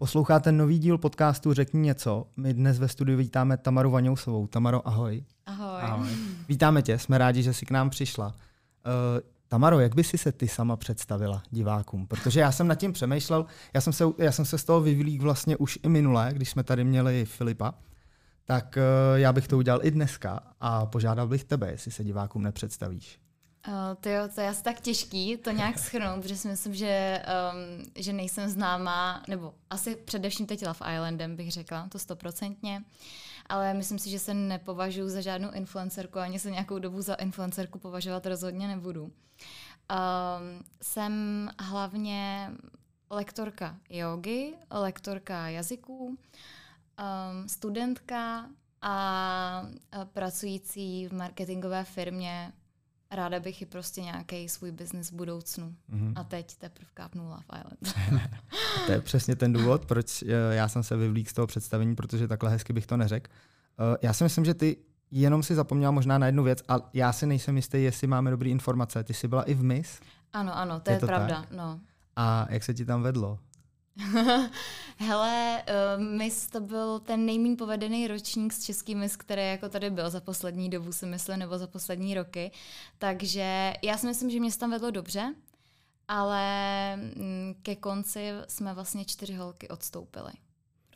Posloucháte nový díl podcastu Řekni něco. My dnes ve studiu vítáme Tamaru Vaňousovou. Tamaro, ahoj. Ahoj. Ahoj. Vítáme tě, jsme rádi, že jsi k nám přišla. Uh, Tamaro, jak by si se ty sama představila divákům? Protože já jsem nad tím přemýšlel, já jsem se, já jsem se z toho vyvlík vlastně už i minule, když jsme tady měli Filipa, tak uh, já bych to udělal i dneska a požádal bych tebe, jestli se divákům nepředstavíš. Uh, to, jo, to je asi tak těžký to nějak schrnout, protože si myslím, že, um, že nejsem známá, nebo asi především teď Love Islandem bych řekla, to stoprocentně, ale myslím si, že se nepovažuji za žádnou influencerku, ani se nějakou dobu za influencerku považovat rozhodně nebudu. Um, jsem hlavně lektorka jogy, lektorka jazyků, um, studentka a pracující v marketingové firmě ráda bych i prostě nějaký svůj biznis v budoucnu. Mm-hmm. A teď teprve kápnu Love Island. to je přesně ten důvod, proč eh, já jsem se vyvlík z toho představení, protože takhle hezky bych to neřekl. Eh, já si myslím, že ty jenom si zapomněla možná na jednu věc a já si nejsem jistý, jestli máme dobré informace. Ty jsi byla i v MIS? Ano, ano, to je, je to pravda. No. A jak se ti tam vedlo? Hele, uh, mis to byl ten nejméně povedený ročník s českým mis, který jako tady byl za poslední dobu, si myslím, nebo za poslední roky. Takže já si myslím, že mě tam vedlo dobře, ale mm, ke konci jsme vlastně čtyři holky odstoupily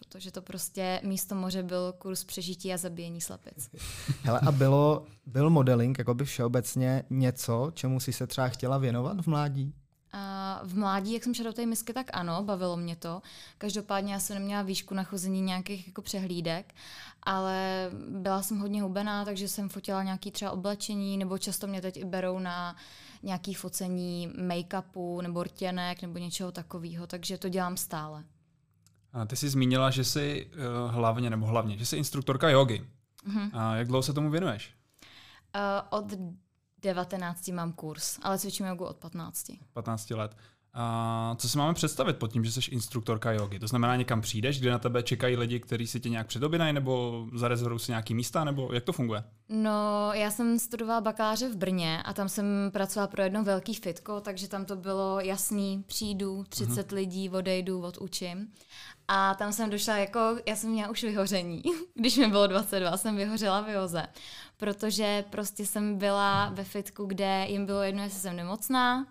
protože to prostě místo moře byl kurz přežití a zabíjení slepic. Hele, a bylo, byl modeling jako by všeobecně něco, čemu si se třeba chtěla věnovat v mládí? A v mládí, jak jsem šla do té misky, tak ano, bavilo mě to. Každopádně já jsem neměla výšku na chození nějakých jako přehlídek, ale byla jsem hodně hubená, takže jsem fotila nějaký třeba oblečení, nebo často mě teď i berou na nějaký focení make-upu nebo rtěnek nebo něčeho takového, takže to dělám stále. A ty jsi zmínila, že jsi uh, hlavně, nebo hlavně, že jsi instruktorka jogy. Uh-huh. A jak dlouho se tomu věnuješ? Uh, od 19 mám kurz, ale cvičím jogu od 15. 15 let. A co si máme představit pod tím, že jsi instruktorka jogy? To znamená, někam přijdeš, kde na tebe čekají lidi, kteří si tě nějak předoběnají, nebo zarezervují si nějaký místa, nebo jak to funguje? No, já jsem studovala bakaláře v Brně a tam jsem pracovala pro jedno velký fitko, takže tam to bylo jasný, přijdu, 30 uh-huh. Mhm. lidí, odejdu, odučím. A tam jsem došla jako, já jsem měla už vyhoření, když mi bylo 22, jsem vyhořela v joze, protože prostě jsem byla ve fitku, kde jim bylo jedno, jestli jsem nemocná,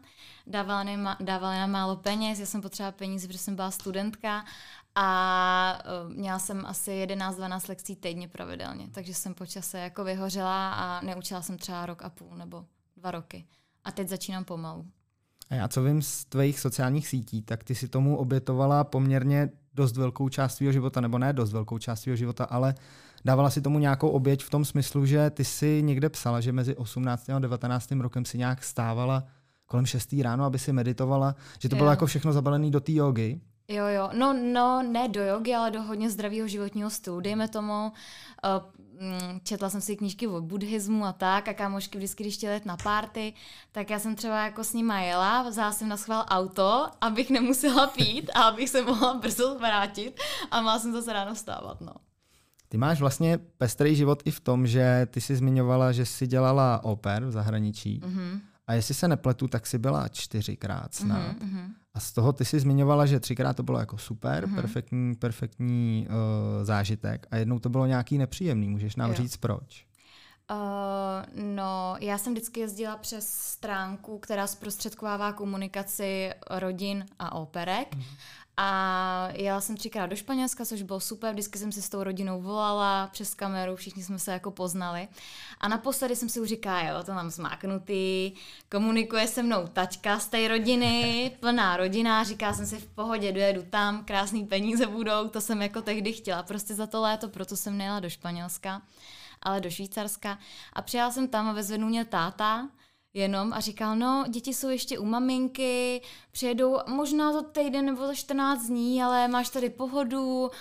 dávali, dávali nám málo peněz, já jsem potřebovala peníze, protože jsem byla studentka a uh, měla jsem asi 11-12 lekcí týdně pravidelně, takže jsem po čase jako vyhořela a neučila jsem třeba rok a půl nebo dva roky. A teď začínám pomalu. A já co vím z tvých sociálních sítí, tak ty si tomu obětovala poměrně dost velkou část svého života, nebo ne dost velkou část svého života, ale dávala si tomu nějakou oběť v tom smyslu, že ty si někde psala, že mezi 18. a 19. rokem si nějak stávala kolem 6. ráno, aby si meditovala, že to jo. bylo jako všechno zabalené do té jogy. Jo, jo. No, no, ne do jogy, ale do hodně zdravého životního stylu. Dejme tomu, uh, četla jsem si knížky o buddhismu a tak a kámošky vždycky, když chtěli jet na párty, tak já jsem třeba jako s nima jela, vzala jsem na schvál auto, abych nemusela pít a abych se mohla brzo vrátit a má jsem zase ráno vstávat, no. Ty máš vlastně pestrý život i v tom, že ty jsi zmiňovala, že jsi dělala oper v zahraničí. Mm-hmm. A jestli se nepletu, tak si byla čtyřikrát snad. Mm-hmm. A z toho ty si zmiňovala, že třikrát to bylo jako super, mm-hmm. perfektní, perfektní uh, zážitek a jednou to bylo nějaký nepříjemný. Můžeš nám jo. říct proč? Uh, no, já jsem vždycky jezdila přes stránku, která zprostředkovává komunikaci rodin a operek. Mm-hmm. A jela jsem třikrát do Španělska, což bylo super, vždycky jsem si s tou rodinou volala přes kameru, všichni jsme se jako poznali. A naposledy jsem si už říkala, jo, to mám zmáknutý, komunikuje se mnou taťka z té rodiny, plná rodina, říká jsem si v pohodě, dojedu tam, krásný peníze budou, to jsem jako tehdy chtěla, prostě za to léto, proto jsem nejela do Španělska, ale do Švýcarska. A přijela jsem tam a vezvedl mě táta, jenom a říkal, no, děti jsou ještě u maminky, přijedou možná za týden nebo za 14 dní, ale máš tady pohodu,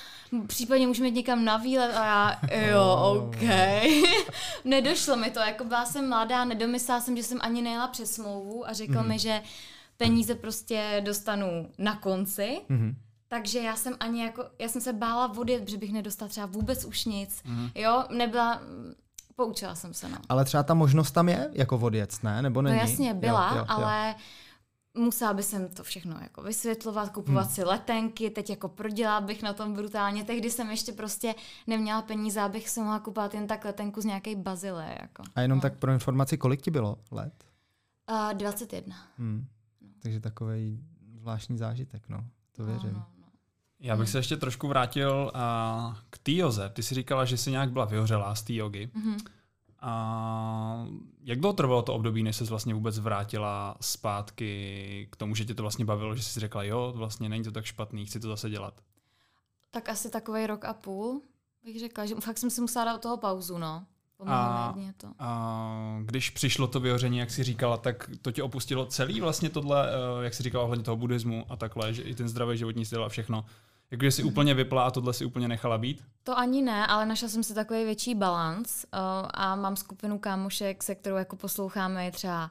případně můžeme jít někam na výlet a já, jo, OK. Nedošlo mi to, jako byla jsem mladá, nedomyslela jsem, že jsem ani nejela přes smlouvu a řekl mm. mi, že peníze prostě dostanu na konci, mm. Takže já jsem ani jako, já jsem se bála odjet, že bych nedostala třeba vůbec už nic. Mm. Jo, nebyla, Poučila jsem se, no. Ale třeba ta možnost tam je, jako odjet, ne? Nebo není? No jasně, byla, jo, jo, ale musela by jsem to všechno jako vysvětlovat, kupovat hmm. si letenky, teď jako prodělala bych na tom brutálně. Tehdy jsem ještě prostě neměla peníze, abych si mohla kupovat jen tak letenku z nějaké bazile. Jako. A jenom no. tak pro informaci, kolik ti bylo let? Uh, 21. Hmm. Takže takový zvláštní zážitek, no. To věřím. No, no, no. Já bych se ještě trošku vrátil uh, k té joze. Ty jsi říkala, že jsi nějak byla vyhořelá z té jogy. Mm-hmm. A jak dlouho trvalo to období, než se vlastně vůbec vrátila zpátky k tomu, že tě to vlastně bavilo, že jsi řekla, jo, vlastně není to tak špatný, chci to zase dělat? Tak asi takový rok a půl bych řekla, že fakt jsem si musela dát od toho pauzu, no. A, to. a když přišlo to vyhoření, jak jsi říkala, tak to tě opustilo celý vlastně tohle, eh, jak jsi říkala ohledně toho buddhismu a takhle, že i ten zdravý životní styl a všechno. Jakože si úplně vypla a tohle si úplně nechala být? To ani ne, ale našla jsem si takový větší balans uh, a mám skupinu kámošek, se kterou jako posloucháme třeba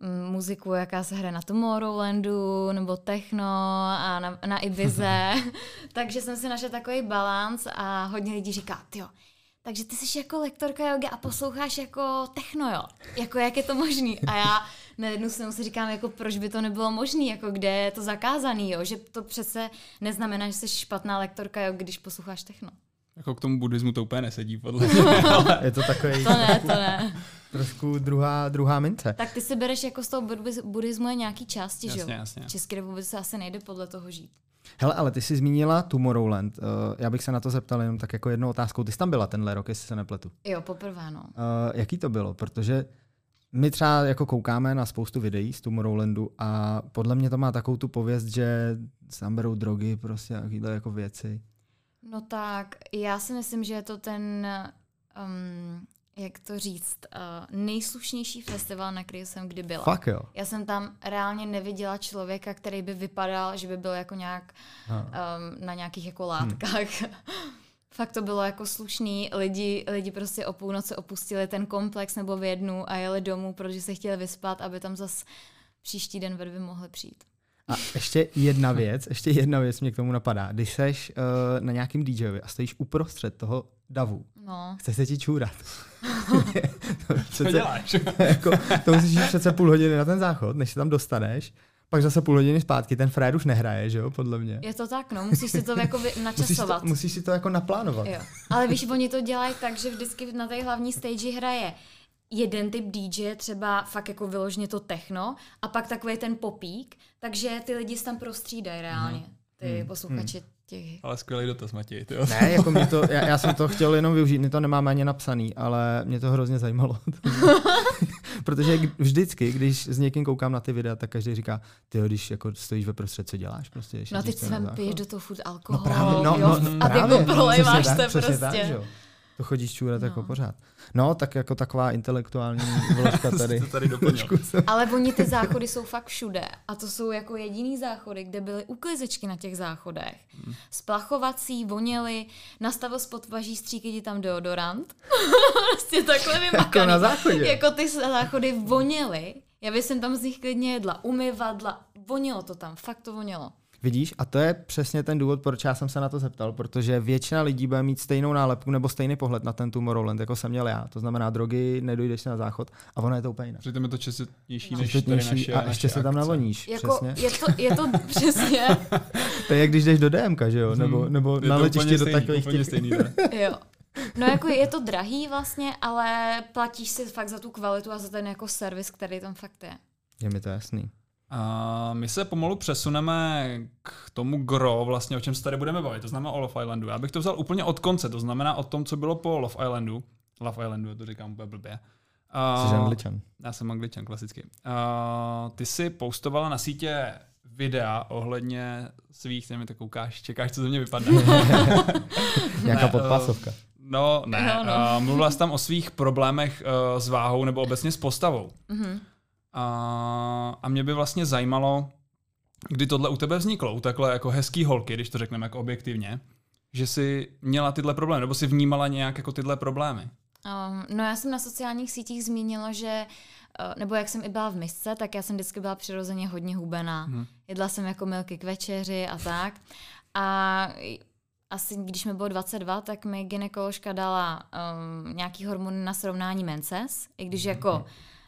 um, muziku, jaká se hraje na Tomorrowlandu, nebo techno a na, na Ibize. Takže jsem si našla takový balans a hodně lidí říká, jo, takže ty jsi jako lektorka jogy a posloucháš jako techno, jo? Jako jak je to možný? A já na jednu stranu si říkám, jako proč by to nebylo možné, jako kde je to zakázaný, jo? Že to přece neznamená, že jsi špatná lektorka jogy, když posloucháš techno. Jako k tomu buddhismu to úplně nesedí, podle mě. je to takový... To ne, to ne. Trošku druhá, druhá mince. Tak ty si bereš jako z toho buddhismu je nějaký části, jasně, že jo? Jasně. V České republice se asi nejde podle toho žít. Hele, ale ty jsi zmínila Tomorrowland. Uh, já bych se na to zeptal jenom tak jako jednou otázkou. Ty jsi tam byla tenhle rok, jestli se nepletu. Jo, poprvé, no. Uh, jaký to bylo? Protože my třeba jako koukáme na spoustu videí z Tomorrowlandu a podle mě to má takovou tu pověst, že tam berou drogy, prostě takovéhle jako věci. No tak, já si myslím, že je to ten um, jak to říct, uh, nejslušnější festival, na který jsem kdy byla. Fakt jo. Já jsem tam reálně neviděla člověka, který by vypadal, že by byl jako nějak um, na nějakých jako látkách. Hmm. Fakt to bylo jako slušný. Lidi, lidi prostě o půlnoci opustili ten komplex nebo v jednu a jeli domů, protože se chtěli vyspat, aby tam zas příští den ve dvě mohli přijít. A ještě jedna věc, ještě jedna věc mě k tomu napadá. Když seš uh, na nějakým DJovi a stojíš uprostřed toho davu, no. chce se ti čůrat. to, přece, děláš? jako, to musíš jít přece půl hodiny na ten záchod, než se tam dostaneš. Pak zase půl hodiny zpátky, ten frajer už nehraje, že jo, podle mě. Je to tak, no, musíš si to jako načasovat. Musíš, to, musíš si to jako naplánovat. Jo. Ale víš, oni to dělají tak, že vždycky na té hlavní stage hraje jeden typ DJ, třeba fakt jako vyloženě to techno, a pak takový ten popík, takže ty lidi se tam prostřídají reálně, hmm. ty hmm. posluchači hmm. těch. Ale skvělý dotaz, Matěj. Tyjo. Ne, jako mě to, já, já, jsem to chtěl jenom využít, mě to nemám ani napsaný, ale mě to hrozně zajímalo. Protože vždycky, když s někým koukám na ty videa, tak každý říká, ty když jako stojíš ve prostřed, co děláš? Prostě, no a teď se piješ do toho furt alkohol, no právě, no, jo, no, a právě, jako prolejváš to prostě. Tak, to chodíš čůrat no. jako pořád. No, tak jako taková intelektuální vložka tady. to tady Ale oni ty záchody jsou fakt všude. A to jsou jako jediný záchody, kde byly uklizečky na těch záchodech. Hmm. Splachovací, voněly, nastavil spod važí stříky ti tam deodorant. prostě takhle vymakaný. jako na záchodě. Jako ty záchody voněly. Já bych jsem tam z nich klidně jedla umyvadla. Vonilo to tam, fakt to vonilo. Vidíš, a to je přesně ten důvod, proč já jsem se na to zeptal, protože většina lidí bude mít stejnou nálepku nebo stejný pohled na ten Tomorrowland, jako jsem měl já. To znamená, drogy, nedojdeš na záchod a ono je to úplně jinak. Přitom je to čestnější než tady naše, A ještě se tam navoníš. Jako, je, to, je to přesně. to je jak když jdeš do DMK, že jo? Nebo, hmm. nebo na letiště do takových těch... Stejný, jo. No jako je to drahý vlastně, ale platíš si fakt za tu kvalitu a za ten jako servis, který tam fakt je. Je mi to jasný. A my se pomalu přesuneme k tomu gro, vlastně o čem se tady budeme bavit, to znamená o Love Islandu. Já bych to vzal úplně od konce, to znamená o tom, co bylo po Love Islandu. Love Islandu, já to říkám úplně blbě. Uh, Jsi angličan. Já jsem angličan, klasicky. Uh, ty si postovala na sítě videa ohledně svých, mi to koukáš, čekáš, co ze mě vypadne. Nějaká podpásovka. Uh, no, ne. No, no. Uh, mluvila jsi tam o svých problémech uh, s váhou nebo obecně s postavou. Mm-hmm. A, a mě by vlastně zajímalo, kdy tohle u tebe vzniklo, u takhle jako hezký holky, když to řekneme jako objektivně, že jsi měla tyhle problémy, nebo si vnímala nějak jako tyhle problémy? Um, no já jsem na sociálních sítích zmínila, že uh, nebo jak jsem i byla v misce, tak já jsem vždycky byla přirozeně hodně hubená. Hmm. Jedla jsem jako milky k večeři a tak. A asi když mi bylo 22, tak mi ginekoložka dala um, nějaký hormon na srovnání menses, i když jako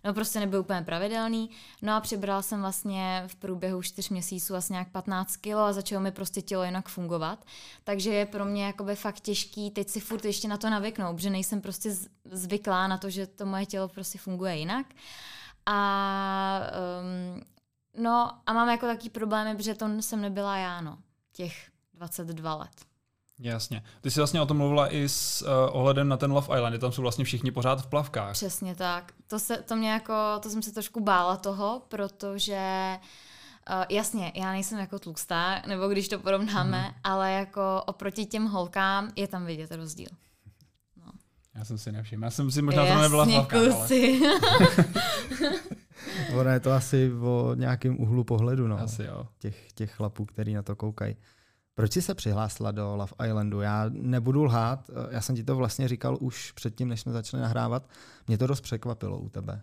no prostě nebyl úplně pravidelný. No a přibrala jsem vlastně v průběhu čtyř měsíců asi nějak 15 kilo a začalo mi prostě tělo jinak fungovat. Takže je pro mě jakoby fakt těžký teď si furt ještě na to navyknout, protože nejsem prostě zvyklá na to, že to moje tělo prostě funguje jinak. A um, no a mám jako taký problémy, protože to jsem nebyla já, no, těch 22 let. Jasně. Ty jsi vlastně o tom mluvila i s uh, ohledem na ten Love Island, tam jsou vlastně všichni pořád v plavkách. Přesně tak. To, se, to mě jako, to jsem se trošku bála toho, protože Uh, jasně, já nejsem jako tlustá, nebo když to porovnáme, mm. ale jako oproti těm holkám je tam vidět rozdíl. No. Já jsem si nevšiml. Já jsem si možná jasně, to nebyla v plavkách, ale... ono je to asi o nějakém úhlu pohledu, no. Asi jo. Těch, těch chlapů, který na to koukají. Proč jsi se přihlásila do Love Islandu? Já nebudu lhát, já jsem ti to vlastně říkal už předtím, než jsme začali nahrávat. Mě to dost překvapilo u tebe.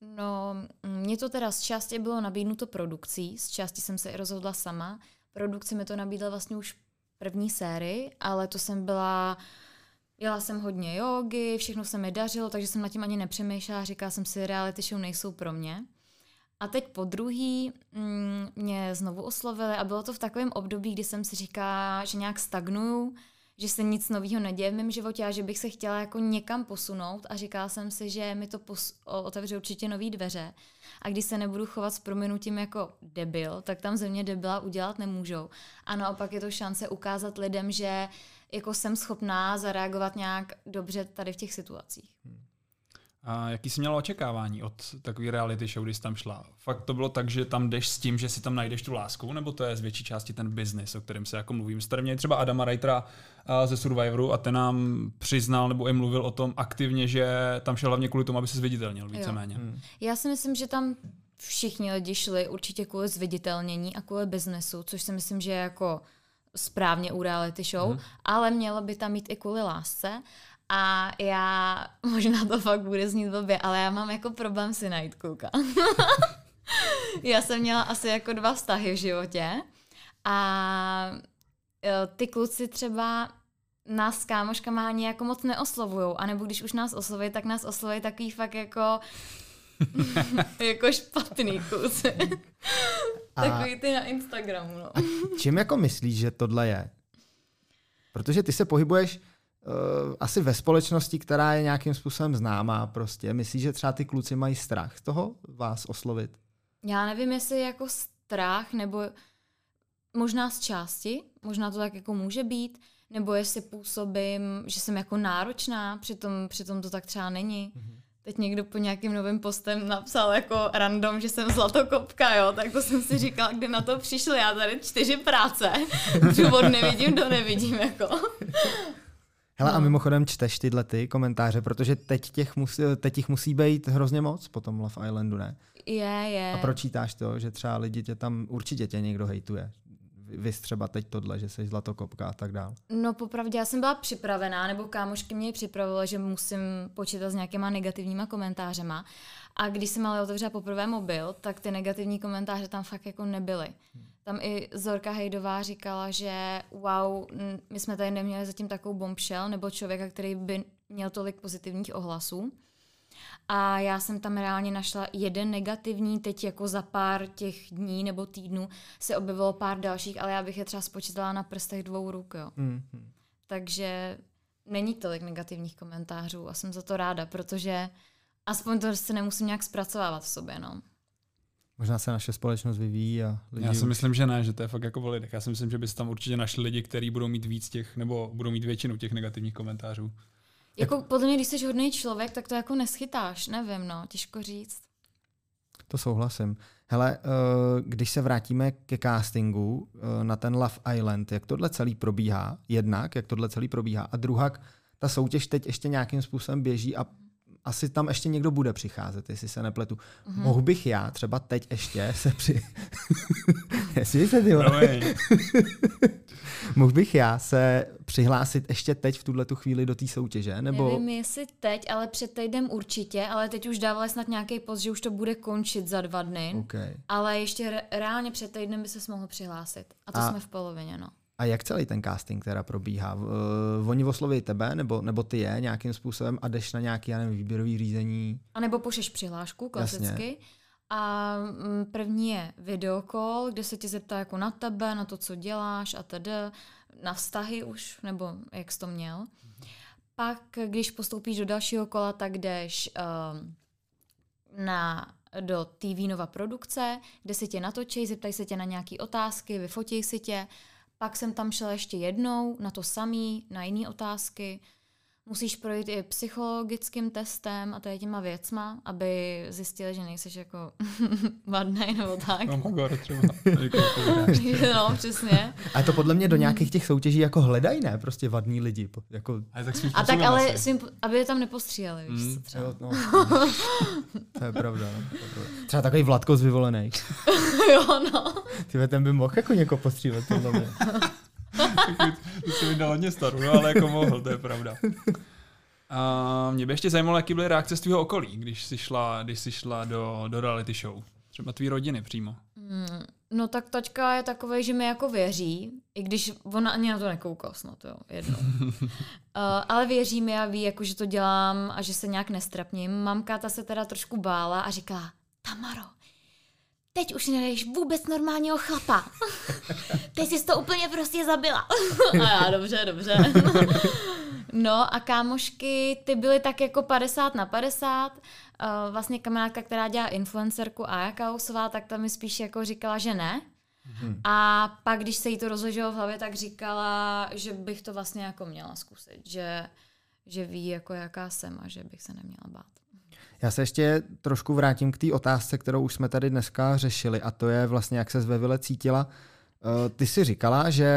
No, mě to teda z části bylo nabídnuto produkcí, z části jsem se i rozhodla sama. Produkce mi to nabídla vlastně už první sérii, ale to jsem byla, jela jsem hodně jogy, všechno se mi dařilo, takže jsem na tím ani nepřemýšlela, říkala jsem si, reality show nejsou pro mě. A teď po druhý mm, mě znovu oslovili a bylo to v takovém období, kdy jsem si říkala, že nějak stagnuju, že se nic nového neděje v mém životě a že bych se chtěla jako někam posunout a říkala jsem si, že mi to pos- otevře určitě nové dveře a když se nebudu chovat s prominutím jako debil, tak tam ze mě debila udělat nemůžou. A naopak je to šance ukázat lidem, že jako jsem schopná zareagovat nějak dobře tady v těch situacích. Hmm. A jaký jsi měla očekávání od takový reality show, když jsi tam šla? Fakt to bylo tak, že tam jdeš s tím, že si tam najdeš tu lásku, nebo to je z větší části ten business, o kterém se jako mluvím? Jste měli třeba Adama Reitera ze Survivoru a ten nám přiznal nebo i mluvil o tom aktivně, že tam šel hlavně kvůli tomu, aby se zviditelnil víceméně. Hmm. Já si myslím, že tam všichni lidi šli určitě kvůli zviditelnění a kvůli biznesu, což si myslím, že je jako správně u reality show, hmm. ale mělo by tam mít i kvůli lásce. A já, možná to fakt bude znít blbě, ale já mám jako problém si najít kluka. já jsem měla asi jako dva vztahy v životě a e, ty kluci třeba nás s kámoškama ani jako moc neoslovujou, anebo když už nás oslovují, tak nás oslovují takový fakt jako jako špatný kluci. Takový ty na Instagramu, no. A čím jako myslíš, že tohle je? Protože ty se pohybuješ asi ve společnosti, která je nějakým způsobem známá prostě. Myslíš, že třeba ty kluci mají strach z toho vás oslovit? Já nevím, jestli jako strach, nebo možná z části, možná to tak jako může být, nebo jestli působím, že jsem jako náročná, přitom, přitom to tak třeba není. Mm-hmm. Teď někdo po nějakým novým postem napsal jako random, že jsem zlatokopka, jo, tak to jsem si říkala, kdy na to přišli, já tady čtyři práce, důvod nevidím, to nevidím, jako. Hele, no. a mimochodem čteš tyhle ty komentáře, protože teď těch, musí, teď těch musí být hrozně moc po tom Love Islandu, ne? Je, je. A pročítáš to, že třeba lidi tě tam, určitě tě někdo hejtuje? Vy třeba teď tohle, že jsi zlatokopka a tak dál. No popravdě já jsem byla připravená, nebo kámošky mě připravovaly, že musím počítat s nějakýma negativníma komentářema. A když jsem ale otevřela poprvé mobil, tak ty negativní komentáře tam fakt jako nebyly. Hmm. Tam i Zorka Hejdová říkala, že wow, my jsme tady neměli zatím takovou bombshell nebo člověka, který by měl tolik pozitivních ohlasů. A já jsem tam reálně našla jeden negativní, teď jako za pár těch dní nebo týdnů se objevilo pár dalších, ale já bych je třeba spočítala na prstech dvou ruk, jo. Mm-hmm. Takže není tolik negativních komentářů a jsem za to ráda, protože aspoň to se nemusím nějak zpracovávat v sobě, no. Možná se naše společnost vyvíjí a lidi Já si už... myslím, že ne, že to je fakt jako o lidech. Já si myslím, že bys tam určitě našli lidi, kteří budou mít víc těch, nebo budou mít většinu těch negativních komentářů. Jako podle mě, když jsi hodný člověk, tak to jako neschytáš, nevím, no, těžko říct. To souhlasím. Hele, eh, když se vrátíme ke castingu eh, na ten Love Island, jak tohle celý probíhá, jednak, jak tohle celý probíhá, a druhá, ta soutěž teď ještě nějakým způsobem běží a asi tam ještě někdo bude přicházet, jestli se nepletu. Mm-hmm. Mohl bych já třeba teď ještě se při... jestli se ty Mohl bych já se přihlásit ještě teď v tuhle tu chvíli do té soutěže? Nebo... Nevím, jestli teď, ale před týdnem určitě, ale teď už dávali snad nějaký post, že už to bude končit za dva dny. Okay. Ale ještě re- reálně před týdnem by se mohl přihlásit. A to a, jsme v polovině, no. A jak celý ten casting teda probíhá? Uh, oni osloví tebe, nebo, nebo ty je nějakým způsobem a jdeš na nějaký, já nevím, výběrový řízení? A nebo pošleš přihlášku, klasicky. Jasně. A mm, první je videokol, kde se ti zeptá jako na tebe, na to, co děláš a tedy, na vztahy už, nebo jak jsi to měl. Pak, když postoupíš do dalšího kola, tak jdeš um, na, do TV Nova produkce, kde se tě natočí, zeptají se tě na nějaké otázky, vyfotí si tě. Pak jsem tam šla ještě jednou na to samý, na jiné otázky musíš projít i psychologickým testem a to je těma věcma, aby zjistili, že nejseš jako vadnej nebo tak. No, magor třeba. no, přesně. A to podle mě do nějakých těch soutěží jako hledají, ne? Prostě vadní lidi. Jako... A tak, a tak ale svým, aby je tam nepostříhali, víš mm, co třeba. Jo, no, to je pravda. No, to je pravda. Třeba takový Vladko z vyvolených. jo, no. Ty ten by mohl jako někoho postřílet, podle mě to se mi dal hodně starou, no, ale jako mohl, to je pravda. A mě by ještě zajímalo, jaký byly reakce z tvého okolí, když jsi šla, když jsi šla do, do reality show. Třeba tvý rodiny přímo. Hmm, no tak tačka je takový, že mi jako věří, i když ona ani na to nekouká snad, jo, jedno. uh, ale věří mi a ví, jako, že to dělám a že se nějak nestrapním. Mamka ta se teda trošku bála a říká, Tamaro, teď už nejdeš vůbec normálního chlapa. Teď jsi to úplně prostě zabila. a já, dobře, dobře. no a kámošky, ty byly tak jako 50 na 50. Uh, vlastně kamarádka, která dělá influencerku Aja Kausová, tak tam mi spíš jako říkala, že ne. Hmm. A pak, když se jí to rozložilo v hlavě, tak říkala, že bych to vlastně jako měla zkusit, že, že ví, jako jaká jsem a že bych se neměla bát. Já se ještě trošku vrátím k té otázce, kterou už jsme tady dneska řešili, a to je vlastně, jak se ve Vile cítila. Eh, ty si říkala, že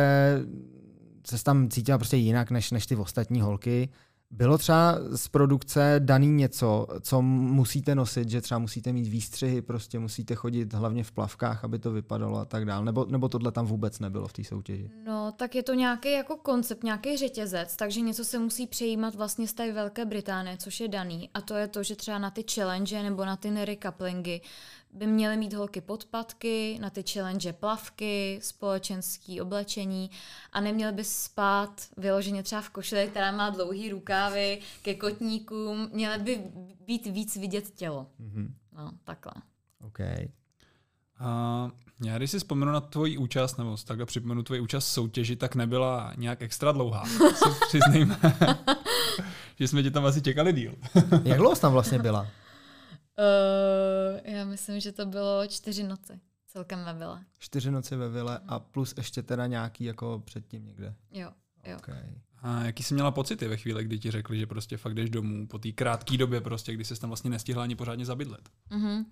se tam cítila prostě jinak než, než ty ostatní holky. Bylo třeba z produkce daný něco, co musíte nosit, že třeba musíte mít výstřihy, prostě musíte chodit hlavně v plavkách, aby to vypadalo a tak dále, nebo, nebo tohle tam vůbec nebylo v té soutěži? No, tak je to nějaký jako koncept, nějaký řetězec, takže něco se musí přejímat vlastně z té Velké Británie, což je daný. A to je to, že třeba na ty challenge nebo na ty nery couplingy by měly mít holky podpatky, na ty challenge plavky, společenský oblečení a neměly by spát vyloženě třeba v košili, která má dlouhý rukávy ke kotníkům. Měly by být víc vidět tělo. Mm-hmm. No, takhle. OK. A já když si vzpomenu na tvoji účast, nebo takhle připomenu tvoji účast v soutěži, tak nebyla nějak extra dlouhá. Si přiznejme, že jsme tě tam asi čekali díl. Jak dlouho tam vlastně byla? Uh, já myslím, že to bylo čtyři noci celkem ve vile. Čtyři noci ve vile a plus ještě teda nějaký jako předtím někde. Jo, jo. Okay. A jaký jsi měla pocity ve chvíli, kdy ti řekli, že prostě fakt jdeš domů po té krátké době prostě, kdy jsi tam vlastně nestihla ani pořádně zabydlet? Mm-hmm.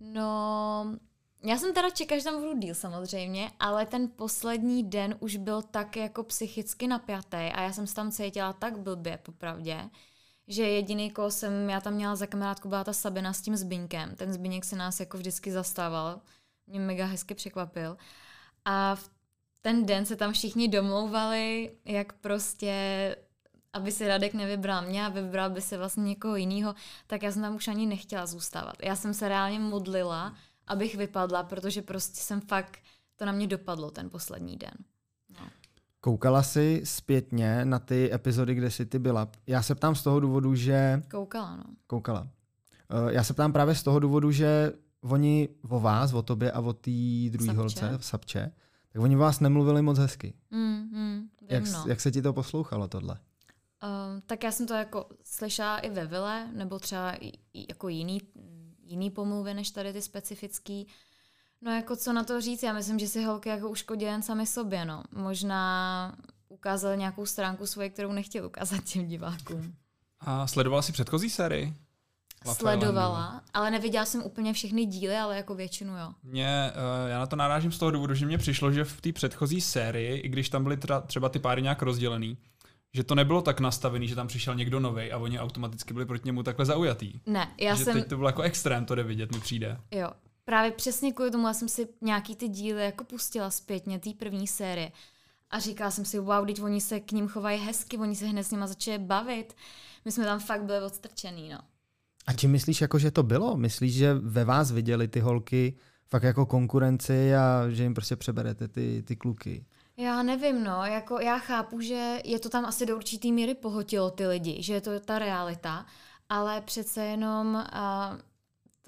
No, já jsem teda čekala, že tam budu díl samozřejmě, ale ten poslední den už byl tak jako psychicky napjatý a já jsem se tam cítila tak blbě, popravdě, že jediný, koho jsem já tam měla za kamarádku, byla ta Sabina s tím Zbyňkem. Ten Zbyněk se nás jako vždycky zastával. Mě mega hezky překvapil. A v ten den se tam všichni domlouvali, jak prostě aby si Radek nevybral mě a vybral by se vlastně někoho jiného, tak já jsem tam už ani nechtěla zůstávat. Já jsem se reálně modlila, abych vypadla, protože prostě jsem fakt, to na mě dopadlo ten poslední den. Koukala jsi zpětně na ty epizody, kde jsi ty byla? Já se ptám z toho důvodu, že... Koukala, no. Koukala. Uh, já se ptám právě z toho důvodu, že oni o vás, o tobě a o té druhé holce v Sapče, tak oni vás nemluvili moc hezky. Mm, mm, vím, jak, no. jak se ti to poslouchalo tohle? Uh, tak já jsem to jako slyšela i ve Vile, nebo třeba i, i jako jiný, jiný pomluvy než tady ty specifický. No jako co na to říct, já myslím, že si holky jako uškodí jen sami sobě, no. Možná ukázali nějakou stránku svoje, kterou nechtěl ukázat těm divákům. A sledovala si předchozí sérii? Sledovala, ale neviděla jsem úplně všechny díly, ale jako většinu jo. Mě, uh, já na to narážím z toho důvodu, že mně přišlo, že v té předchozí sérii, i když tam byly tra, třeba ty páry nějak rozdělený, že to nebylo tak nastavený, že tam přišel někdo nový a oni automaticky byli proti němu takhle zaujatý. Ne, já že jsem... teď to bylo jako extrém, to jde vidět, mi přijde. Jo, právě přesně kvůli tomu já jsem si nějaký ty díly jako pustila zpětně, té první série. A říkala jsem si, wow, teď oni se k ním chovají hezky, oni se hned s nima začali bavit. My jsme tam fakt byli odstrčený, no. A čím myslíš, jako, že to bylo? Myslíš, že ve vás viděli ty holky fakt jako konkurenci a že jim prostě přeberete ty, ty kluky? Já nevím, no, jako já chápu, že je to tam asi do určitý míry pohotilo ty lidi, že je to ta realita, ale přece jenom uh,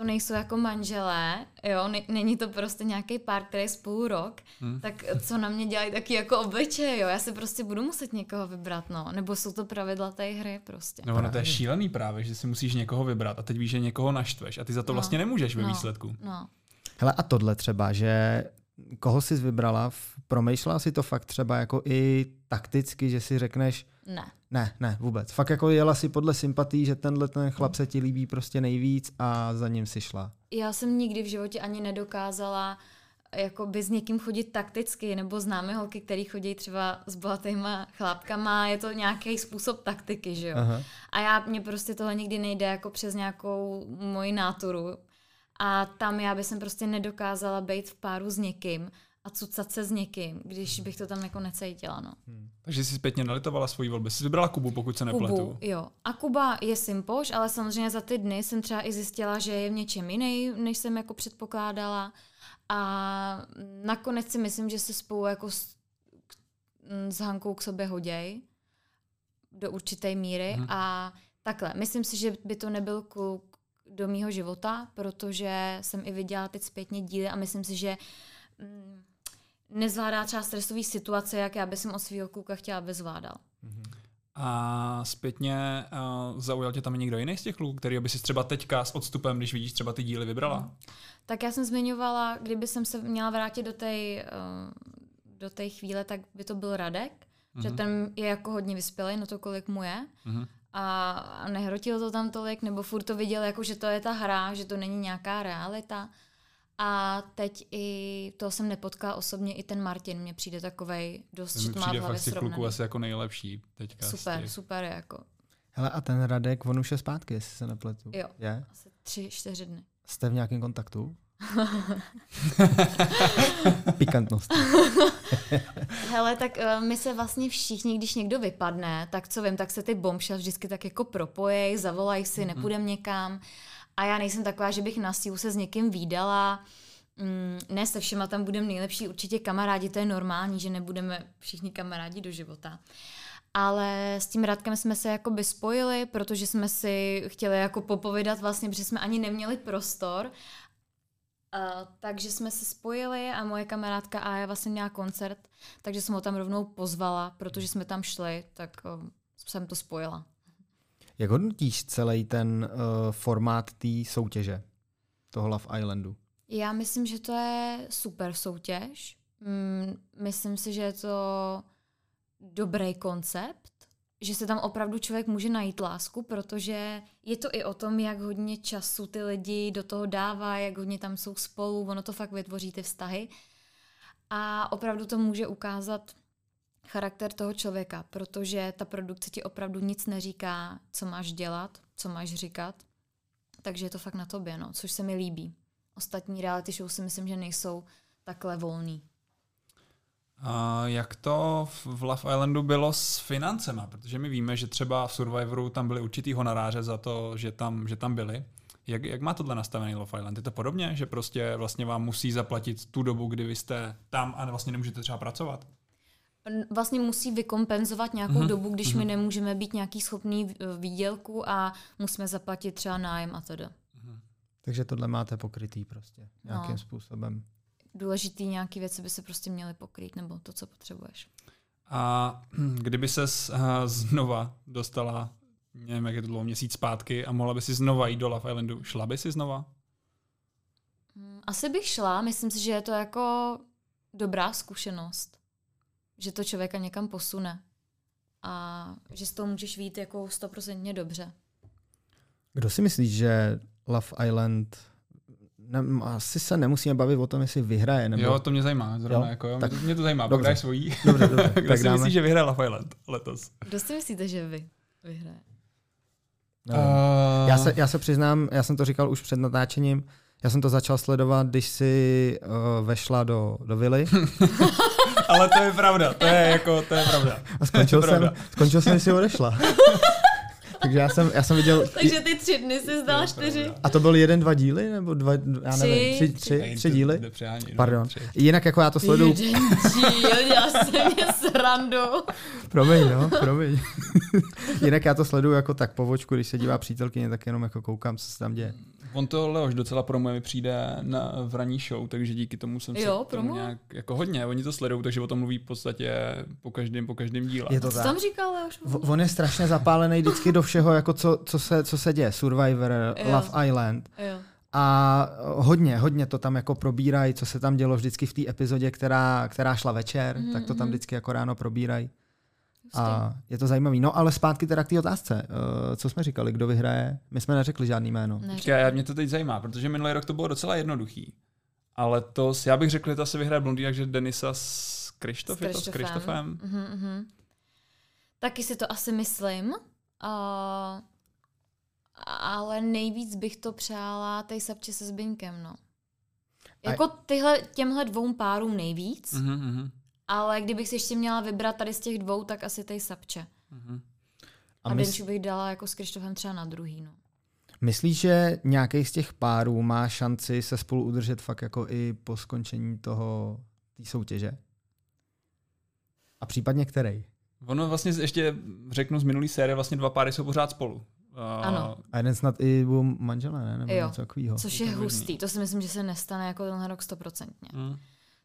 to nejsou jako manželé, jo, není to prostě nějaký pár, který je spolu rok, hmm. tak co na mě dělají taky jako obličeje, jo, já si prostě budu muset někoho vybrat, no, nebo jsou to pravidla té hry prostě. No ono to je šílený právě, že si musíš někoho vybrat a teď víš, že někoho naštveš a ty za to no. vlastně nemůžeš ve no. výsledku. No. Hele a tohle třeba, že koho jsi vybrala, promýšlela si to fakt třeba jako i takticky, že si řekneš, ne. Ne, ne, vůbec. Fakt jako jela si podle sympatí, že tenhle ten chlap se ti líbí prostě nejvíc a za ním si šla. Já jsem nikdy v životě ani nedokázala jako by s někým chodit takticky, nebo známe holky, který chodí třeba s bohatýma chlápkama, je to nějaký způsob taktiky, že jo. Aha. A já, mě prostě tohle nikdy nejde jako přes nějakou moji náturu. A tam já bych prostě nedokázala být v páru s někým, a cucat se s někým, když bych to tam jako necítila. No. Hmm. Takže jsi zpětně nalitovala svoji volby. Jsi vybrala Kubu, pokud se nepletu. Kubu, jo. A Kuba je simpoš, ale samozřejmě za ty dny jsem třeba i zjistila, že je v něčem jiný, než jsem jako předpokládala. A nakonec si myslím, že se spolu jako s, s Hankou k sobě hoděj do určité míry. Hmm. A takhle, myslím si, že by to nebyl kluk do mýho života, protože jsem i viděla teď zpětně díly a myslím si, že mm, nezvládá třeba stresové situace, jak já bych od svého kluka chtěla, aby zvládal. A zpětně uh, zaujal tě tam někdo jiný z těch kluků, který by si třeba teďka s odstupem, když vidíš třeba ty díly, vybrala? Mm. Tak já jsem zmiňovala, kdyby jsem se měla vrátit do té uh, do té chvíle, tak by to byl Radek, mm-hmm. že mhm. ten je jako hodně vyspělý na to, kolik mu je. Mm-hmm. A, nehrotil to tam tolik, nebo furt to viděl jako, že to je ta hra, že to není nějaká realita. A teď i, to jsem nepotkala osobně, i ten Martin mě přijde takovej dost, že to má v hlavě fakt kluků asi jako nejlepší teďka. Super, super jako. Hele a ten Radek, on už je zpátky, jestli se nepletu. Jo, je? asi tři, čtyři dny. Jste v nějakém kontaktu? Pikantnost. Hele, tak uh, my se vlastně všichni, když někdo vypadne, tak co vím, tak se ty bombshell vždycky tak jako propojej, zavolají si, nepůjdem někam. A já nejsem taková, že bych na sílu se s někým výdala. Mm, ne se všema tam budeme nejlepší, určitě kamarádi, to je normální, že nebudeme všichni kamarádi do života. Ale s tím Radkem jsme se jako by spojili, protože jsme si chtěli jako popovídat vlastně, protože jsme ani neměli prostor. Uh, takže jsme se spojili a moje kamarádka Aja vlastně měla koncert, takže jsem ho tam rovnou pozvala, protože jsme tam šli, tak uh, jsem to spojila. Jak hodnotíš celý ten uh, formát té soutěže, toho Love Islandu? Já myslím, že to je super soutěž. Mm, myslím si, že je to dobrý koncept, že se tam opravdu člověk může najít lásku, protože je to i o tom, jak hodně času ty lidi do toho dává, jak hodně tam jsou spolu, ono to fakt vytvoří ty vztahy. A opravdu to může ukázat charakter toho člověka, protože ta produkce ti opravdu nic neříká, co máš dělat, co máš říkat. Takže je to fakt na tobě, no, což se mi líbí. Ostatní reality show si myslím, že nejsou takhle volný. A jak to v Love Islandu bylo s financema? Protože my víme, že třeba v Survivoru tam byly určitý honoráře za to, že tam, že tam byli. Jak, jak má tohle nastavený Love Island? Je to podobně, že prostě vlastně vám musí zaplatit tu dobu, kdy vy jste tam a vlastně nemůžete třeba pracovat? vlastně musí vykompenzovat nějakou mm-hmm. dobu, když mm-hmm. my nemůžeme být nějaký schopný výdělku a musíme zaplatit třeba nájem a teda. Mm-hmm. Takže tohle máte pokrytý prostě nějakým no. způsobem. Důležitý nějaký věci by se prostě měly pokrýt, nebo to, co potřebuješ. A kdyby se uh, znova dostala, nevím, jak je to dlouho, měsíc zpátky a mohla by si znova jít do Love Islandu, šla by si znova? Hmm, asi bych šla, myslím si, že je to jako dobrá zkušenost že to člověka někam posune a že z toho můžeš vít jako stoprocentně dobře. Kdo si myslíš, že Love Island ne, asi se nemusíme bavit o tom, jestli vyhraje. Nebo... Jo, to mě zajímá. Zrovna, jo? Jako, jo. Tak... Mě to zajímá. Dobře. Pak svojí. Dobře, dobře. Kdo tak si dáme... myslíš, že vyhraje Island letos? Kdo si myslíte, že vy vyhraje? No. Uh... Já, se, já se přiznám, já jsem to říkal už před natáčením, já jsem to začal sledovat, když si uh, vešla do, do vily. Ale to je pravda, to je jako, to je pravda. A skončil, jsem, pravda. skončil jsem, když si odešla. Takže já jsem, já jsem viděl... Takže ty tři dny jsi zdal čtyři. A to byl jeden, dva díly? Nebo dva, já nevím, tři, tři, tři, tři díly? Pardon. Jinak jako já to sleduju... Jeden díl, dělal jsem mě srandu. promiň, no, promiň. Jinak já to sleduju jako tak po vočku, když se dívá přítelkyně, tak jenom jako koukám, co se tam děje. On to Leoš docela promuje mi přijde na, v ranní show, takže díky tomu jsem Jo, se tomu nějak, jako hodně, oni to sledují, takže o tom mluví v podstatě po každém, po každém díle. Je to Co tak. tam říkal Leoš? V- On je strašně zapálený vždycky do všeho, jako co, co, se, co se děje. Survivor, Jo. Love Island. Jo. A hodně, hodně to tam jako probírají, co se tam dělo vždycky v té epizodě, která, která šla večer, Mhm, mm-hmm. tak to tam mhm. vždycky jako ráno probírají. A je to zajímavý. No ale zpátky teda k té otázce. Uh, co jsme říkali, kdo vyhraje? My jsme neřekli žádný jméno. Ne, Počkej, já mě to teď zajímá, protože minulý rok to bylo docela jednoduchý. Ale to, já bych řekl, že to asi vyhraje Blondýna, že Denisa s Krištof, je to s Krištofem. Mhm, mhm. Taky si to asi myslím. Uh, ale nejvíc bych to přála tej Sapče se Zbyňkem, no. Jako tyhle, těmhle dvou párům nejvíc, Mhm, mhm, ale kdybych si ještě měla vybrat tady z těch dvou, tak asi tej Sapče. mhm. A, A mys- Denču bych dala jako s Krištofem třeba na druhý, no. myslíš, že nějaký z těch párů má šanci se spolu udržet fakt jako i po skončení toho té soutěže? A případně který? Ono vlastně ještě řeknu z minulý série, vlastně dva páry jsou pořád spolu. Uh, Ano. A jeden snad i byl manželé, ne? Nebo Jo. něco takového. Což Je je to možný. hustý. To si myslím, že se nestane jako tenhle rok stoprocentně. Mm.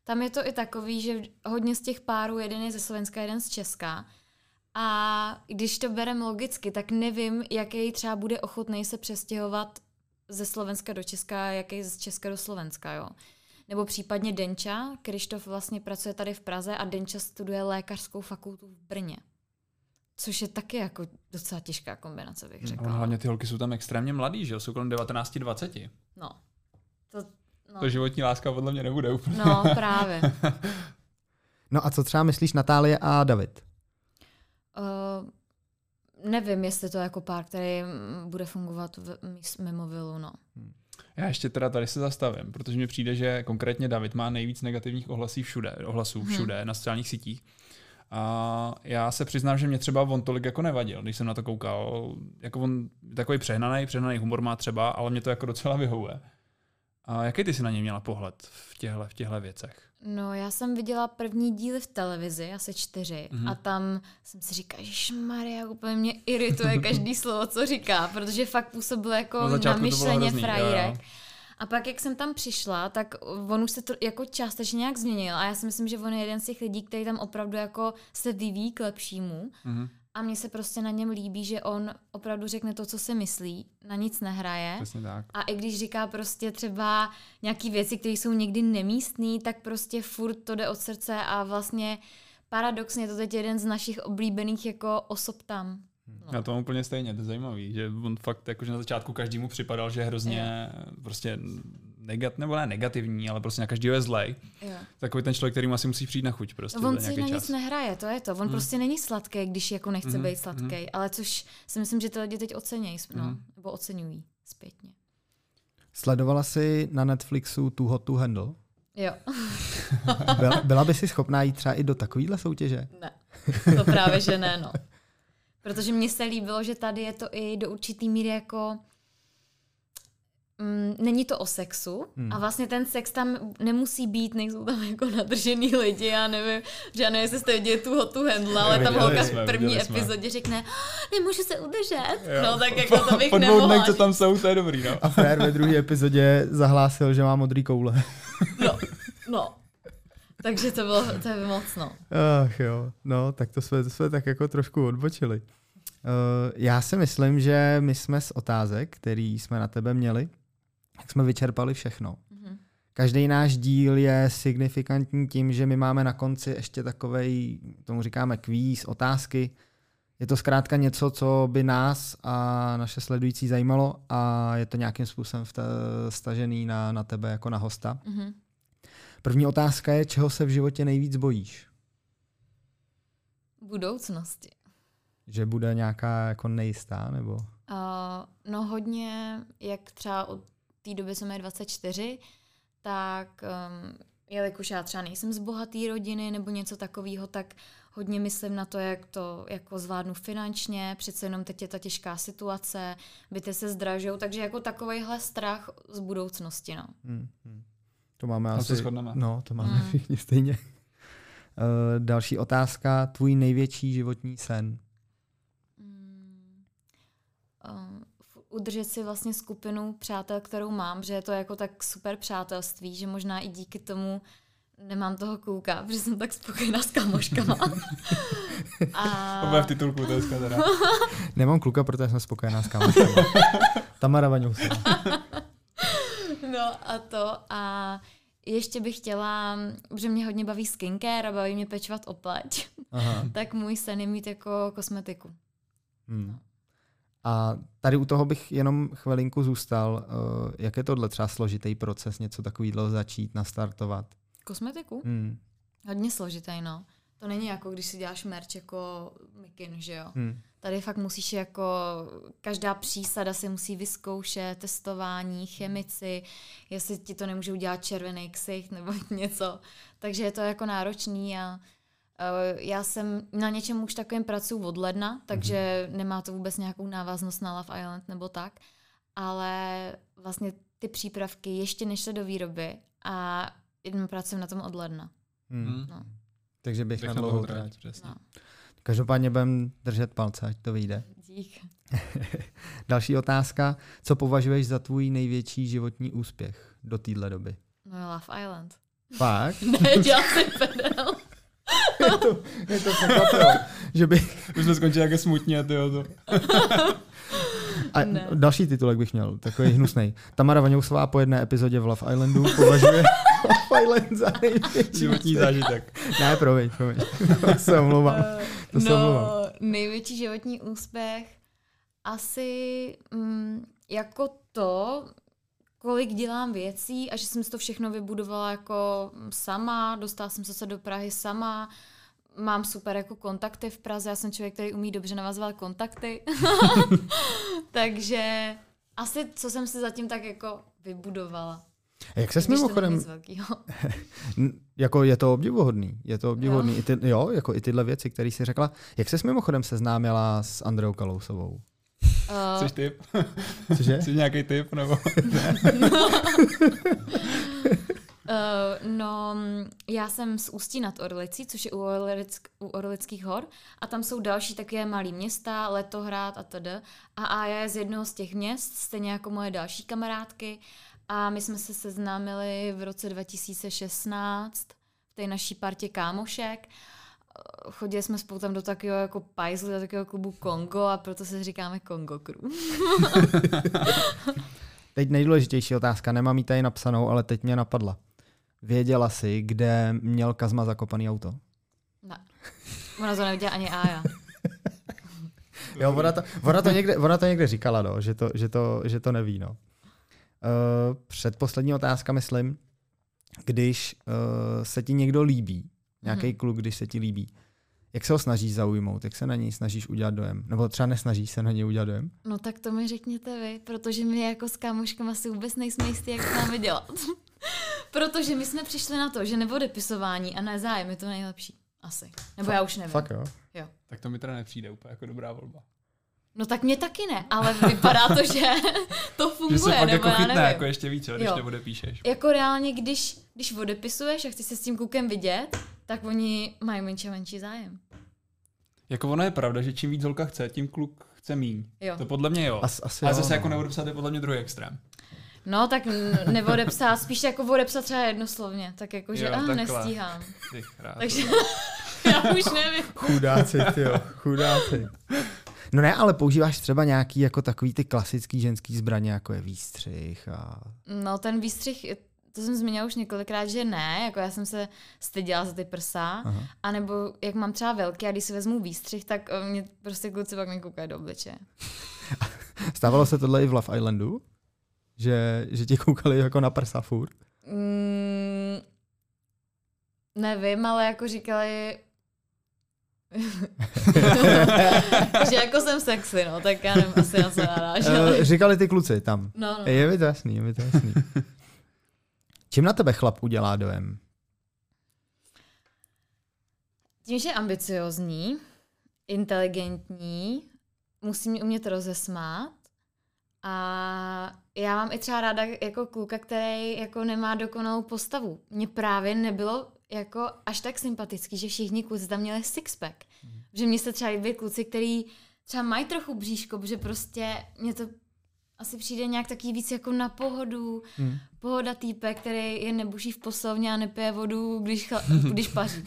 Tam je to i takový, že hodně z těch párů, jeden je ze Slovenska, jeden z Česka. A když to berem logicky, tak nevím, jaký třeba bude ochotný se přestěhovat ze Slovenska do Česka, jaký z Česka do Slovenska, jo. Nebo případně Denča, Krištof vlastně pracuje tady v Praze a Denča studuje lékařskou fakultu v Brně. Což je taky jako docela těžká kombinace, bych A řekla. ono hlavně ty holky jsou tam extrémně mladý, že jo? Jsou kolem 19-20. No. To, no. To životní láska podle mě nebude úplně. no, právě. No a co třeba myslíš Natálie a David? Uh, nevím, jestli to je jako pár, který bude fungovat v, mimo vilu, no. Já ještě teda tady se zastavím, protože mi přijde, že konkrétně David má nejvíc negativních ohlasů všude, ohlasů Mhm. všude na sociálních sítích. A já se přiznám, že mě třeba on tolik jako nevadil, když jsem na to koukal. Jako on takový přehnaný, přehnaný humor má třeba, ale mě to jako docela vyhovuje. A jaký ty si na něj měla pohled v těchto v těchto věcech? No, já jsem viděla první díly v televizi, asi čtyři, Mhm. mm-hmm. a tam jsem si říkala, že Maria, úplně mě irituje každý slovo, co říká, protože fakt působil jako Na namyšleně jo, frajírek. A pak, jak jsem tam přišla, tak on už se to jako částečně nějak změnil a já si myslím, že on je jeden z těch lidí, který tam opravdu jako se vyvíjí k lepšímu Mhm, a mně se prostě na něm líbí, že on opravdu řekne to, co si myslí, na nic nehraje. přesně tak. A i když říká prostě třeba nějaký věci, které jsou někdy nemístný, tak prostě furt to jde od srdce a vlastně paradoxně to teď je jeden z našich oblíbených jako osob tam. No. Já to mám úplně stejně, to je zajímavý, že on fakt jakože na začátku každému připadal, že je hrozně prostě negat, nebo ne negativní, ale prostě na každého je zlej. Jo. Takový ten člověk, který asi musí přijít na chuť prostě On si na čas. nic nehraje, to je to. On Mhm. prostě není sladký, když jako nechce Mhm, být sladký, ale což si myslím, že ty lidi teď ocenějí, no, Mhm. nebo oceňují zpětně. Sledovala jsi na Netflixu Too Hot to Handle? Jo, Byla, byla by si schopná jít třeba i do takovýhle soutěže? ne. To právě, že ne, no. Protože mně se líbilo, že tady je to i do určitý míry jako Mm, není to o sexu Hmm. a vlastně ten sex tam nemusí být, nejsou tam jako nadržený lidi, já nevím, že já nevím, jestli jste viděli tu hotu handle, ale tam holka jsme, v první epizodě řekne, "Ah, nemůžu se udržet, Jo. no tak jako to bych nemohla. co tam jsou, to je dobrý, no. A Frér ve druhé epizodě zahlásil, že má modrý koule. No, no. Takže to bylo, to je moc, no. Ach jo, no, tak to jsme, to jsme tak jako trošku odbočili. Uh, já si myslím, že my jsme z otázek, který jsme na tebe měli, tak jsme vyčerpali všechno. Mhm. Každý náš díl je signifikantní tím, že my máme na konci ještě takovej, tomu říkáme kvíz, otázky. Je to zkrátka něco, co by nás a naše sledující zajímalo a je to nějakým způsobem stažený na, na tebe jako na hosta. Mhm. První otázka je, čeho se v životě nejvíc bojíš? Budoucnosti. Že bude nějaká jako nejistá, nebo? Uh, no hodně, jak třeba od té doby, co mi je 24, tak um, jelikož já třeba nejsem z bohaté rodiny nebo něco takového, tak hodně myslím na to, jak to jako zvládnu finančně, přece jenom teď je ta těžká situace, byty se zdražou, takže jako takovejhle strach z budoucnosti, no. Hmm, hmm. To máme To asi... shodneme. No, to máme Hmm. všichni stejně. Uh, další otázka. Tvůj největší životní sen? Um, udržet si vlastně skupinu přátel, kterou mám, že je to jako tak super přátelství, že možná i díky tomu nemám toho kluka, protože jsem tak spokojená s kamoškama. A... To bude v titulku dneska teda. Nemám kluka, protože jsem spokojená s kámoškama. Tamara Vaňousová. No a to a ještě bych chtěla, protože mě hodně baví skincare a baví mě pečovat o pleť, Aha. tak můj sen je mít jako kosmetiku. Hmm. A tady u toho bych jenom chvilinku zůstal. Uh, jak je tohle třeba složitý proces něco takového začít, nastartovat? Kosmetiku? Hmm. Hodně složitý, no. To není jako, když si děláš merch jako mikin, že jo. Hmm. Tady fakt musíš jako, každá přísada se musí vyzkoušet, testování, chemici, jestli ti to nemůže udělat červený ksicht nebo něco. Takže je to jako náročný a já jsem na něčem už takovým pracuji od ledna, takže nemá to vůbec nějakou návaznost na Love Island nebo tak, ale vlastně ty přípravky ještě nešly do výroby a jenom pracuji na tom od ledna. Hmm. No. Takže bych Bych na dlouhou trať. přesně. No. Každopádně budem držet palce, ať to vyjde. Dík. Další otázka. Co považuješ za tvůj největší životní úspěch do téhle doby? No je Love Island. Fakt? ne, dělal jsem pedel. je to, je to že by... Už jsme skončili jako smutně, tyjo, to. A Ne. další titulek bych měl, takový hnusný. Tamara Vaňousová po jedné epizodě v Love Islandu považuje Love Island za největší Životní zážitek. Ne, promiň, promiň. To se omlouvám. To se no, omlouvám. největší životní úspěch asi mm, jako to, kolik dělám věcí a že jsem si to všechno vybudovala jako sama, dostala jsem se se do Prahy sama, mám super jako kontakty v Praze, já jsem člověk, který umí dobře navazovat kontakty, takže asi co jsem si zatím tak jako vybudovala. A jak to není mimochodem, jako je to obdivuhodný, je to obdivuhodný, I ty, jo, jako i tyhle věci, které jsi řekla. Jak ses mimochodem seznámila s Andreou Kalousovou? Uh, Jsi typ? Cože? Jsi nějaký typ? Nebo? Uh, no, já jsem z Ústí nad Orlicí, což je u, Orlick, u Orlických hor a tam jsou další takové malé města, Letohrad a td. A Aja je z jednoho z těch měst, stejně jako moje další kamarádky a my jsme se seznámili v roce 2016 v té naší partě kámošek. Eh, Chodili jsme spolu tam do takového jako pajzlu, do takového klubu Kongo a proto se říkáme Kongo Crew. Teď nejdůležitější otázka, nemám ji tady napsanou, ale teď mě napadla. Věděla jsi, kde měl Kazma zakopaný auto? Ne. Ona to neviděla ani Aja. Jo, ona to, ona to, někde, ona to někde říkala, no, že, to, že, to, že to neví. No. Uh, předposlední otázka, myslím, když uh, se ti někdo líbí, nějaký Mhm. kluk, když se ti líbí, jak se ho snažíš zaujmout, jak se na něj snažíš udělat dojem? Nebo třeba nesnažíš se na něj udělat dojem? No tak to mi řekněte vy, protože my jako s kámoškama si vůbec nejsme jistí, jak to máme dělat. Protože my jsme přišli na to, že neodepisování a ne zájem je to nejlepší. Asi. Nebo já už nevím. Fakt jo? Tak to mi teda nepřijde úplně jako dobrá volba. No tak mě taky ne, ale vypadá to, že to Že funguje, se pak nebo jako já chytne jako ještě víc, jo, když Jo. neodepíšeš. Jako reálně, když, když odepisuješ a chceš se s tím klukem vidět, tak oni mají menší a menší zájem. Jako ono je pravda, že čím víc holka chce, tím kluk chce míň. Jo. To podle mě jo. As, asi Ale jo, zase no. jako neodepsat je podle mě druhý extrém. No tak neodepsat, spíš jako odepsat třeba jednoslovně, tak jako, že Jo, ah, takhle. nestíhám. Takže já už nevím. Chudáci, ty jo, chudáci. No ne, ale používáš třeba nějaký jako takový ty klasický ženský zbraně, jako je výstřih a... No ten výstřih, to jsem zmínila už několikrát, že ne, jako já jsem se styděla za ty prsa, Aha. a nebo jak mám třeba velký a když si vezmu výstřih, tak eh, mě prostě kluci pak nekoukají do obličeje. Stávalo se tohle i v Love Islandu? Že, že ti koukali jako na prsa furt? Mm, nevím, ale jako říkali, že jako jsem sexy, no, tak já nevím asi na co naráželi. Eh, říkali ty kluci tam. No, no. Je mi to jasný, je mi to jasný. Čím na tebe chlap udělá dojem? Tím, že je ambiciozní, inteligentní, musí mě umět rozesmát a já mám i třeba ráda jako kluka, který jako nemá dokonalou postavu. Mně právě nebylo jako až tak sympatický, že všichni kluci tam měli sixpack. Mm. Že mně se třeba líbí kluci, který třeba mají trochu bříško, protože prostě mě to asi přijde nějak taky víc jako na pohodu. Hmm. Pohoda týpe, který je nebuší v poslovně a nepije vodu, když, když paří.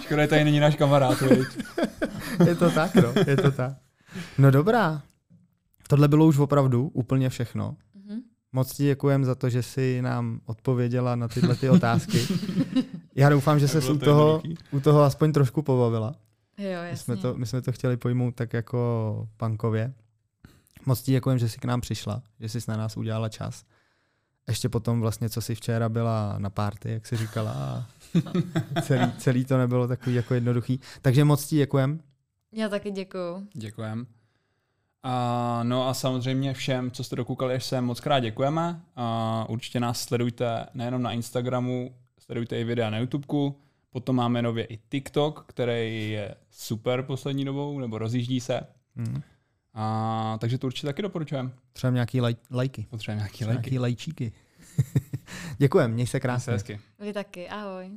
Škoda, tady není náš kamarád, Je to tak, no, je to tak. No dobrá. Tohle bylo už opravdu úplně všechno. Mm-hmm. Moc ti děkujem za to, že jsi nám odpověděla na tyhle ty otázky. Já doufám, že se u toho, u toho aspoň trošku pobavila. Jo, jasně. My jsme, to, my jsme to chtěli pojmout tak jako pankově. Moc ti děkujem, že jsi k nám přišla, že jsi na nás udělala čas. Ještě potom vlastně, co jsi včera byla na párty, jak jsi říkala. A celý, celý to nebylo takový jako jednoduchý. Takže moc ti děkujem. Já taky děkuju. Děkujem. A, no a samozřejmě všem, co jste dokoukali až sem, moc krát děkujeme. A určitě nás sledujte nejenom na Instagramu, sledujte i videa na YouTubeku. Potom máme nově i TikTok, který je super poslední dobou, nebo rozjíždí se. Mm. A, takže to určitě taky doporučujeme. Třeba nějaký laj, lajky. Potřebujeme nějaký lajky. Nějaký lajčíky. Děkujem, měj se krásně. Vy taky, ahoj.